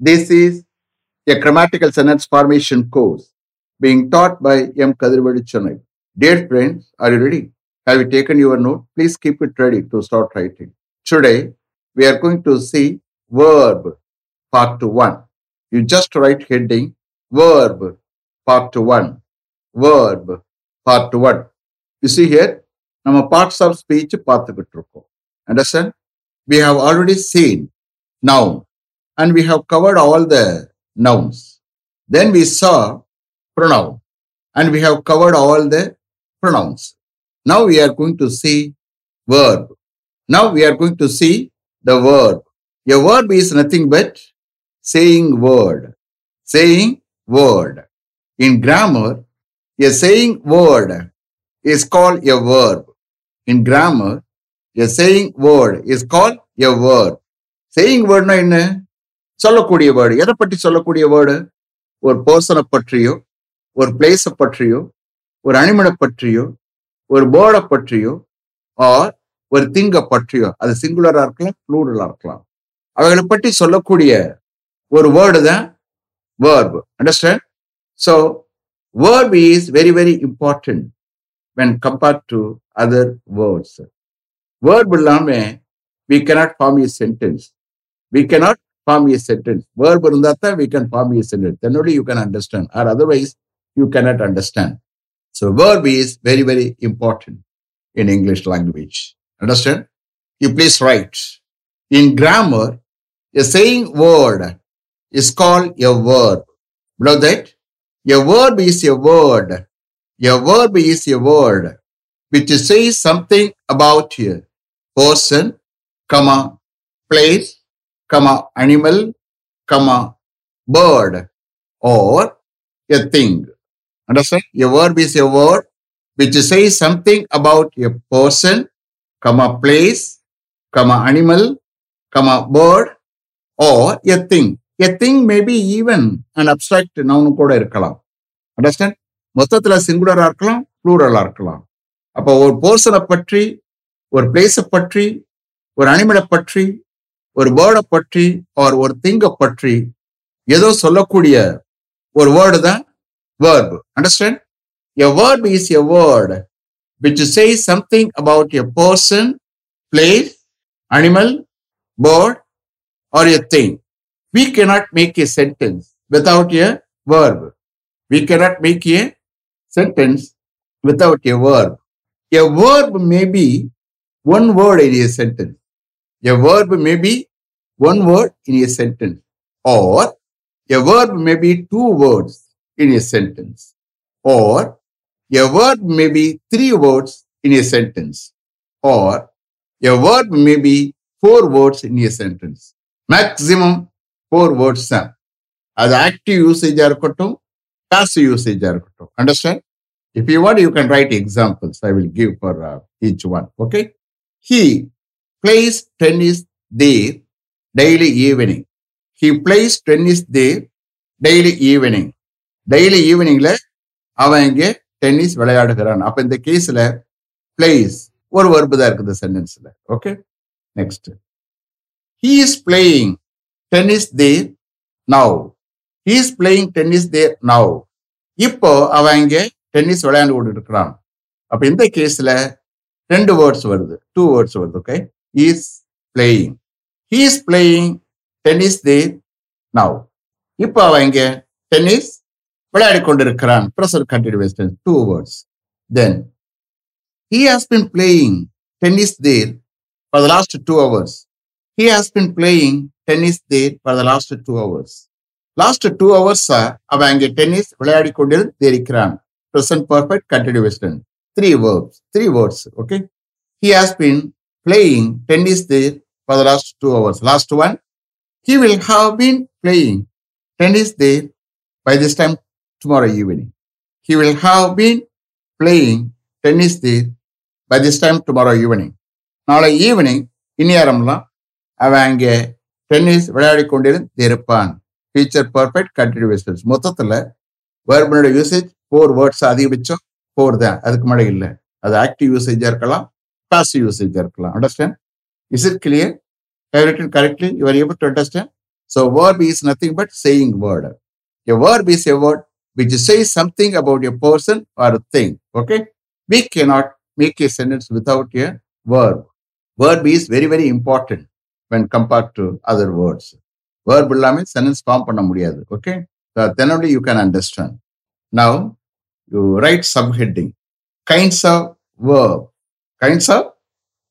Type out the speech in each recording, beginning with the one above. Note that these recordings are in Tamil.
This is a grammatical sentence formation course being taught by M. Kadirvadi Chennai. Dear friends, are you ready? Have you taken your note? Please keep it ready to start writing. Today, we are going to see verb part 1. You just write heading verb part 1. Verb part 1. You see here, நம்ம parts of speech பார்த்துக்கிட்டு இருக்கோம். Understand? We have already seen noun and we have covered all the nouns. Then we saw pronoun and we have covered all the pronouns. Now we are going to see verb. Now we are going to see the verb. A verb is nothing but saying word. Saying word. In grammar, a saying word is called a verb. In grammar, a saying word is called a verb. Saying word na சொல்லக்கூடிய வேர்டு எதை பற்றி சொல்லக்கூடிய வேர்டு ஒரு பர்சனை பற்றியோ ஒரு பிளேஸை பற்றியோ ஒரு அனிமனை பற்றியோ ஒரு பேர்டை பற்றியோ ஆர் ஒரு திங்கை பற்றியோ. அது சிங்குலரா இருக்கலாம் ப்ளூரலா இருக்கலாம். அவைகளை பற்றி சொல்லக்கூடிய ஒரு வேர்டு தான் verb understand so verb is very very important when compared to other words verb இல்லாம we cannot form a sentence we cannot form a sentence. Verb irundatha, we can form a sentence. Then only you can understand. Or otherwise, you cannot understand. So verb is very, very important in English language. Understand? You please write. In grammar, a saying word is called a verb. Below that, a verb is a word. A verb is a word which says something about a person, comma, place, comma animal comma bird or a thing understand a verb is a word which says something about a person comma place comma animal comma bird or a thing a thing may be even an abstract noun கூட இருக்கலாம் அண்டர்ஸ்டாண்ட் மொத்தத்துல சிங்குலரா இருக்கலாம் ப்ளூரலா இருக்கலாம் அப்போ ஒரு போர்சனை பற்றி ஒரு பிளேஸை பற்றி ஒரு அனிமலை பற்றி ஒரு பேர்டை பற்றி or ஒரு திங்கை பற்றி ஏதோ சொல்லக்கூடிய ஒரு வேர்டு தான் verb understand a verb is a word which says something about a person place animal bird or a thing we cannot make a sentence without a verb we cannot make a sentence without a verb a verb may be one word in a sentence A verb may be one word in a sentence, or a verb may be two words in a sentence, or a verb may be three words in a sentence, or a verb may be four words in a sentence. Maximum four words sum. As active usage arkotum, passive usage arkotum. Understand? If you want, you can write examples. I will give for uh, each one. Okay? He plays tennis there daily evening he plays tennis there daily evening daily ஈவினிங்ல அவன் இங்கே டென்னிஸ் விளையாடுகிறான். அப்ப இந்த கேஸ்ல பிளேஸ் ஒரு வர்பு தான் இருக்குது சென்டென்ஸ்ல okay next he is playing tennis there now he is playing tennis there now இப்போ அவன் இங்கே டென்னிஸ் விளையாண்டு கொண்டு இருக்கிறான் அப்ப இந்த கேஸ்ல ரெண்டு வேர்ட்ஸ் வருது. டூ வேர்ட்ஸ் வருது. Okay is playing he is playing tennis there now இப்போ அவன் இங்கே டென்னிஸ் விளையாடி கொண்டிருக்கிறான் present continuous two words then he has been playing tennis there for the last two hours he has been playing tennis there for the last two hours last two ஹவர்ஸா அவன் அங்கே டென்னிஸ் விளையாடி கொண்டிருந்து present perfect continuous three words three words okay he has been playing tennis there for the last two hours last one he will have been playing tennis there by this time tomorrow evening. He will have been playing tennis there by this time tomorrow evening நாளை ஈவினிங் இந்நேரம்லாம் அவன் அங்கே டென்னிஸ் விளையாடி கொண்டிருந்து இருப்பான். ஃபியூச்சர் பர்ஃபெக்ட் கண்டினியூஸ் மொத்தத்தில் வேர்பனோட யூசேஜ் ஃபோர் வேர்ட்ஸ் அதிகபட்சம் ஃபோர் தான். அதுக்கு மேலே இல்லை. அது ஆக்டிவ் யூசேஜாக இருக்கலாம் பாசிவ் யூசேஜாக இருக்கலாம் understand is it clear have written correctly, you are able to understand. So verb is nothing but saying word. A verb is a word which says something about a person or a thing. Okay. We cannot make a sentence without a verb. Verb is very, very important when compared to other words. Verb இல்லாம sentence form பண்ண முடியாது. Okay. So then only you can understand. Now, you write subheading. Kinds of verb. kinds of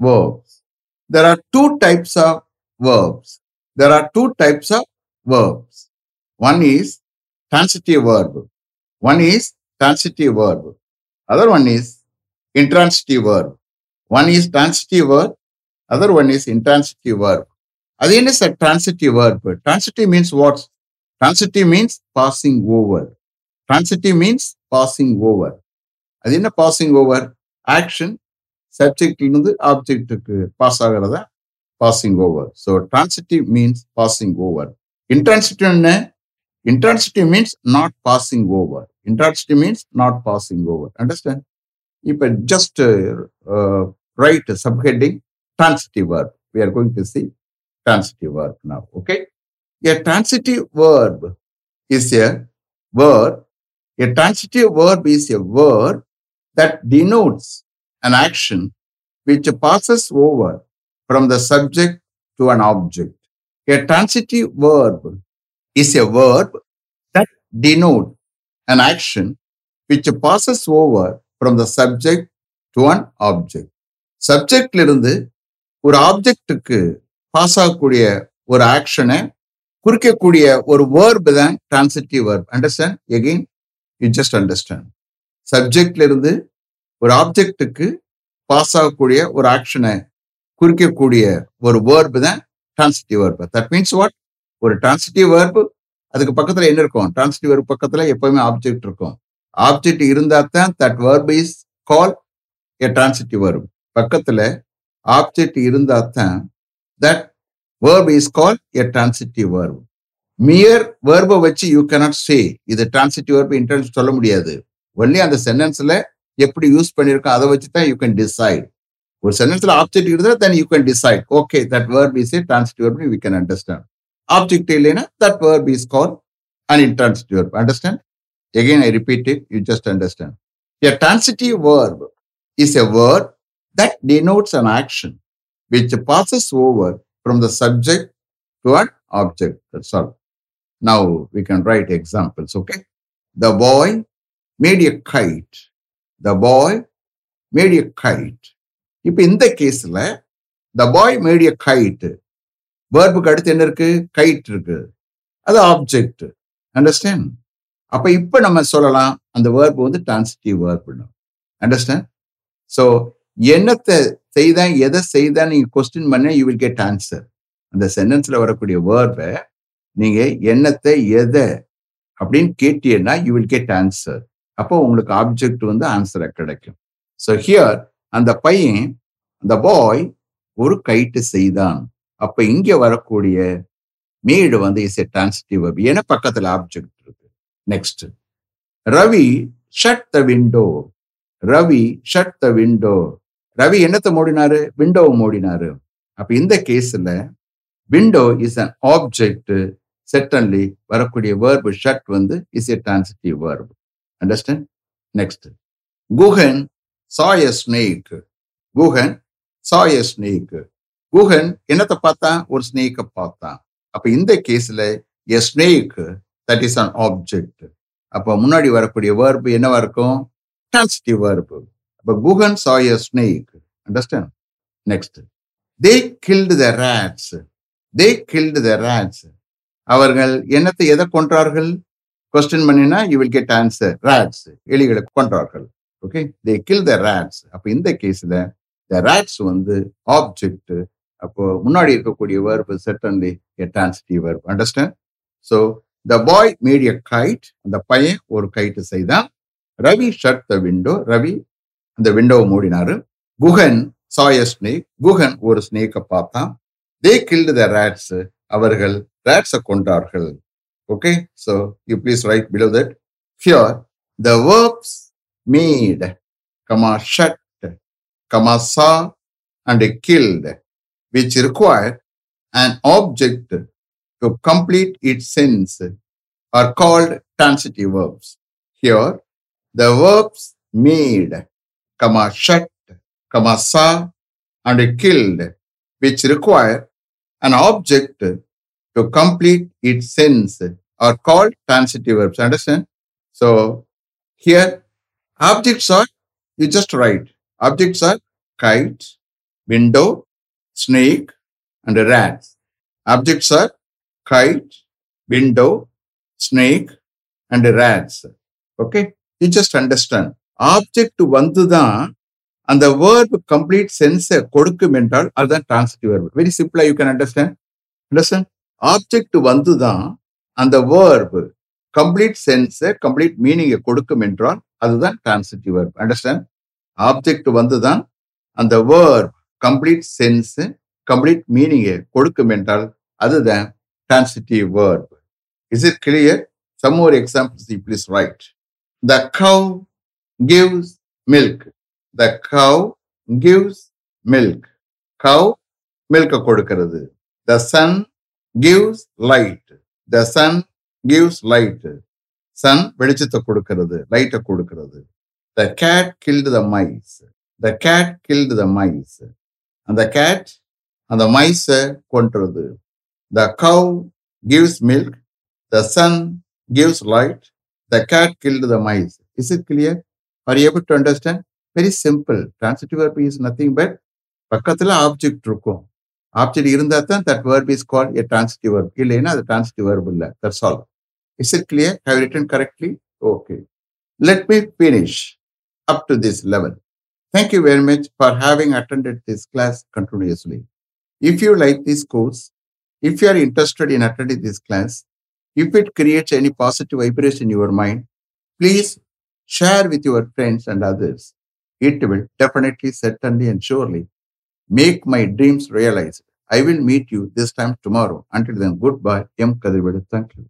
verbs. There are two types of verbs. There are two types of verbs. One is transitive verb. One is transitive verb. Other one is intransitive verb. One is transitive verb. Other one is intransitive verb. Again is a transitive verb. Transitive means what? Transitive means passing over. Transitive means passing over. Again, a passing over action சப்ஜெக்ட்லேருந்து ஆப்ஜெக்டுக்கு பாஸ் ஆகிறத passing over so transitive means passing over intransitive என்ன intransitive means not passing over intransitive means not passing over understand இப்போ just write subheading transitive verb. We are going to see transitive verb now. Okay. A transitive verb is a verb. A transitive verb is a verb that denotes an action which passes over from the subject to an object. A transitive verb is a verb that denotes an action which passes over from the subject to an object. சப்ஜெக்ட்ல இருந்து ஒரு ஆப்ஜெக்டுக்கு பாஸ் ஆகக்கூடிய ஒரு ஆக்ஷனை குறிக்கக்கூடிய ஒரு வேர்பு தான் transitive verb understand again you just understand சப்ஜெக்ட்ல இருந்து ஒரு ஆப்ஜெக்டுக்கு பாஸ் ஆகக்கூடிய ஒரு ஆக்ஷனை குறிக்கக்கூடிய ஒரு வேர்பு தான் transitive verb that means what ஒரு டிரான்சிட்டிவ் வேர்பு அதுக்கு பக்கத்தில் என்ன இருக்கும்? டிரான்சிட்டிவ் வேர்பு பக்கத்தில் எப்பவுமே ஆப்ஜெக்ட் இருக்கும். ஆப்ஜெக்ட் இருந்தால் தான் that verb is call a transitive verb பக்கத்தில் ஆப்ஜெக்ட் இருந்தால் தான் that verb is call a transitive verb mere வேர்பை வச்சு யூ கேனாட் சே இது டிரான்சிட்டிவ் வேர்பு இன்டர்ன்ஸ் சொல்ல முடியாது. ஒன்லி அந்த சென்டென்ஸில் எப்படி யூஸ் பண்ணிருக்கோம் அதை வச்சு தான் யூ கேன் டிசைட் ஒரு சென்டென்ஸ்ல ஆப்ஜெக்ட் இருந்தா then you can decide okay that verb is a transitive verb we can understand object இல்லைன்னா that verb is call an intransitive verb understand again I repeat it, you just understand. A transitive verb is a verb that denotes an action which passes over from the subject to an object. That's all. Now we can write examples, okay? The boy made a kite. The boy made a kite இப்போ இப்ப இந்த கேஸ்ல த பாய் மேடிய கைட்டு வேர்புக்கு அடுத்து என்ன இருக்கு? கைட் இருக்கு. அது ஆப்ஜெக்ட் அண்டர்ஸ்டாண்ட் அப்ப இப்ப நம்ம சொல்லலாம் அந்த வேர்பு வந்து டிரான்சிட்டிவ் வேர்ப் அண்டர்ஸ்டாண்ட் ஸோ என்னத்தை செய்தேன் எதை செய்தா நீங்க கொஸ்டின் பண்ண யூ வில் கெட் ஆன்சர் அந்த சென்டென்ஸ்ல வரக்கூடிய வேர்பை நீங்க என்னத்தை எதை அப்படின்னு கேட்டீங்கன்னா யூ வில் கெட் ஆன்சர் அப்போ உங்களுக்கு ஆப்ஜெக்ட் வந்து ஆன்சரை கிடைக்கும். ஸோ ஹியர் அந்த பையன் அந்த பாய் ஒரு கைட்டு செய்தான். அப்ப இங்க வரக்கூடிய மேடு வந்து இஸ் எ டிரான்சிட்டிவ் verb. ஏன்னா பக்கத்துல ஆப்ஜெக்ட் இருக்கு. Next Ravi shut the window Ravi shut the window Ravi என்னத்தை மூடினாரு? விண்டோவை மூடினாரு. அப்ப இந்த கேஸ்ல window is an object certainly வரக்கூடிய வேர்பு ஷட் வந்து is a transitive verb understand next Guhan saw a snake. Guhan saw a snake. Guhan என்னத்தை பார்த்தான்? ஒரு ஸ்னேக்கை பார்த்தான். அப்ப இந்த கேஸ்ல a snake that is an object அப்ப முன்னாடி வரக்கூடிய வேர்பு என்னவா இருக்கும்? டிரான்சிட்டிவ் வேர்பு அப்ப Guhan saw a snake. Understand next they killed the rats they killed the rats அவர்கள் என்னத்தை எதை கொன்றார்கள்? கொஸ்டின் பண்ணினா you will get answer rats எலிகளை கொன்றார்கள். Okay they kill the rats அப்போ இந்த கேஸில் த ரேட்ஸ் வந்து ஆப்ஜெக்ட் அப்போ முன்னாடி இருக்கக்கூடிய verb certainly a transitive verb understand so the boy made a kite அந்த பையன் ஒரு கைட்டு செய்தான். Ravi shut the window Ravi அந்த விண்டோவை மூடினாரு. குஹன் சாய ஸ்னேக் குஹன் ஒரு ஸ்னேக்கை பார்த்தான். தே கில்டு த ரேட்ஸ் அவர்கள் ரேட்ஸை கொண்டார்கள் Okay, so you please write below that. Here, the verbs made, comma shut, comma saw, and killed, which require an object to complete its sense, are called transitive verbs. Here, the verbs made, comma shut, comma saw, and killed, which require an object to complete its sense are called transitive verbs. Understand? So, here, objects are, you just write, objects are kite, window, snake, and rats. Objects are kite, window, snake, and rats. Okay? You just understand. Object வந்துதான் அந்த வேர்ப் கம்ப்ளீட் சென்ஸை கொடுக்கும் என்றால் அதுதான் டிரான்சிட்டிவ் வேர்ப் வெரி சிம்பிளா you can understand understand object வந்துதான் அந்த வேர்பு கம்ப்ளீட் சென்ஸை கம்ப்ளீட் மீனிங்கை கொடுக்கும் என்றால் அதுதான் டிரான்சிட்டிவ் வேர்ப் அண்டர்ஸ்டாண்ட் ஆப்ஜெக்ட் வந்து தான் அந்த வேர்ப் கம்ப்ளீட் சென்ஸ் கம்ப்ளீட் மீனிங்கை கொடுக்கும் என்றால் அதுதான் transitive verb is it clear some ஒரு examples you please write. The cow gives milk the cow gives milk Cow milk கொடுக்கிறது. The sun gives light the sun gives light sun வெளிச்சத்தை கொடுக்கிறது லைட்டை கொடுக்கிறது the cat killed the mice the cat killed the mice அந்த கேட் அந்த மைஸை கொன்றது the cow gives milk the sun gives light the cat killed the mice is it clear are able to understand very simple transitive verb is nothing but பக்கத்தில் ஆப்ஜெக்ட் இருக்கும் ஆப்ஜெக்ட் இருந்தா தான் that verb is called a transitive verb இல்லைன்னா அது transitive verb இல்ல that's all is it clear have you written correctly okay let me finish up to this level thank you very much for having attended this class continuously if you like this course if you are interested in attending this class, if it creates any positive vibration in your mind, please share with your friends and others. It will definitely, certainly, and surely make my dreams realized. I will meet you this time tomorrow. Until then, goodbye. M. Kadirvedi. Thank you.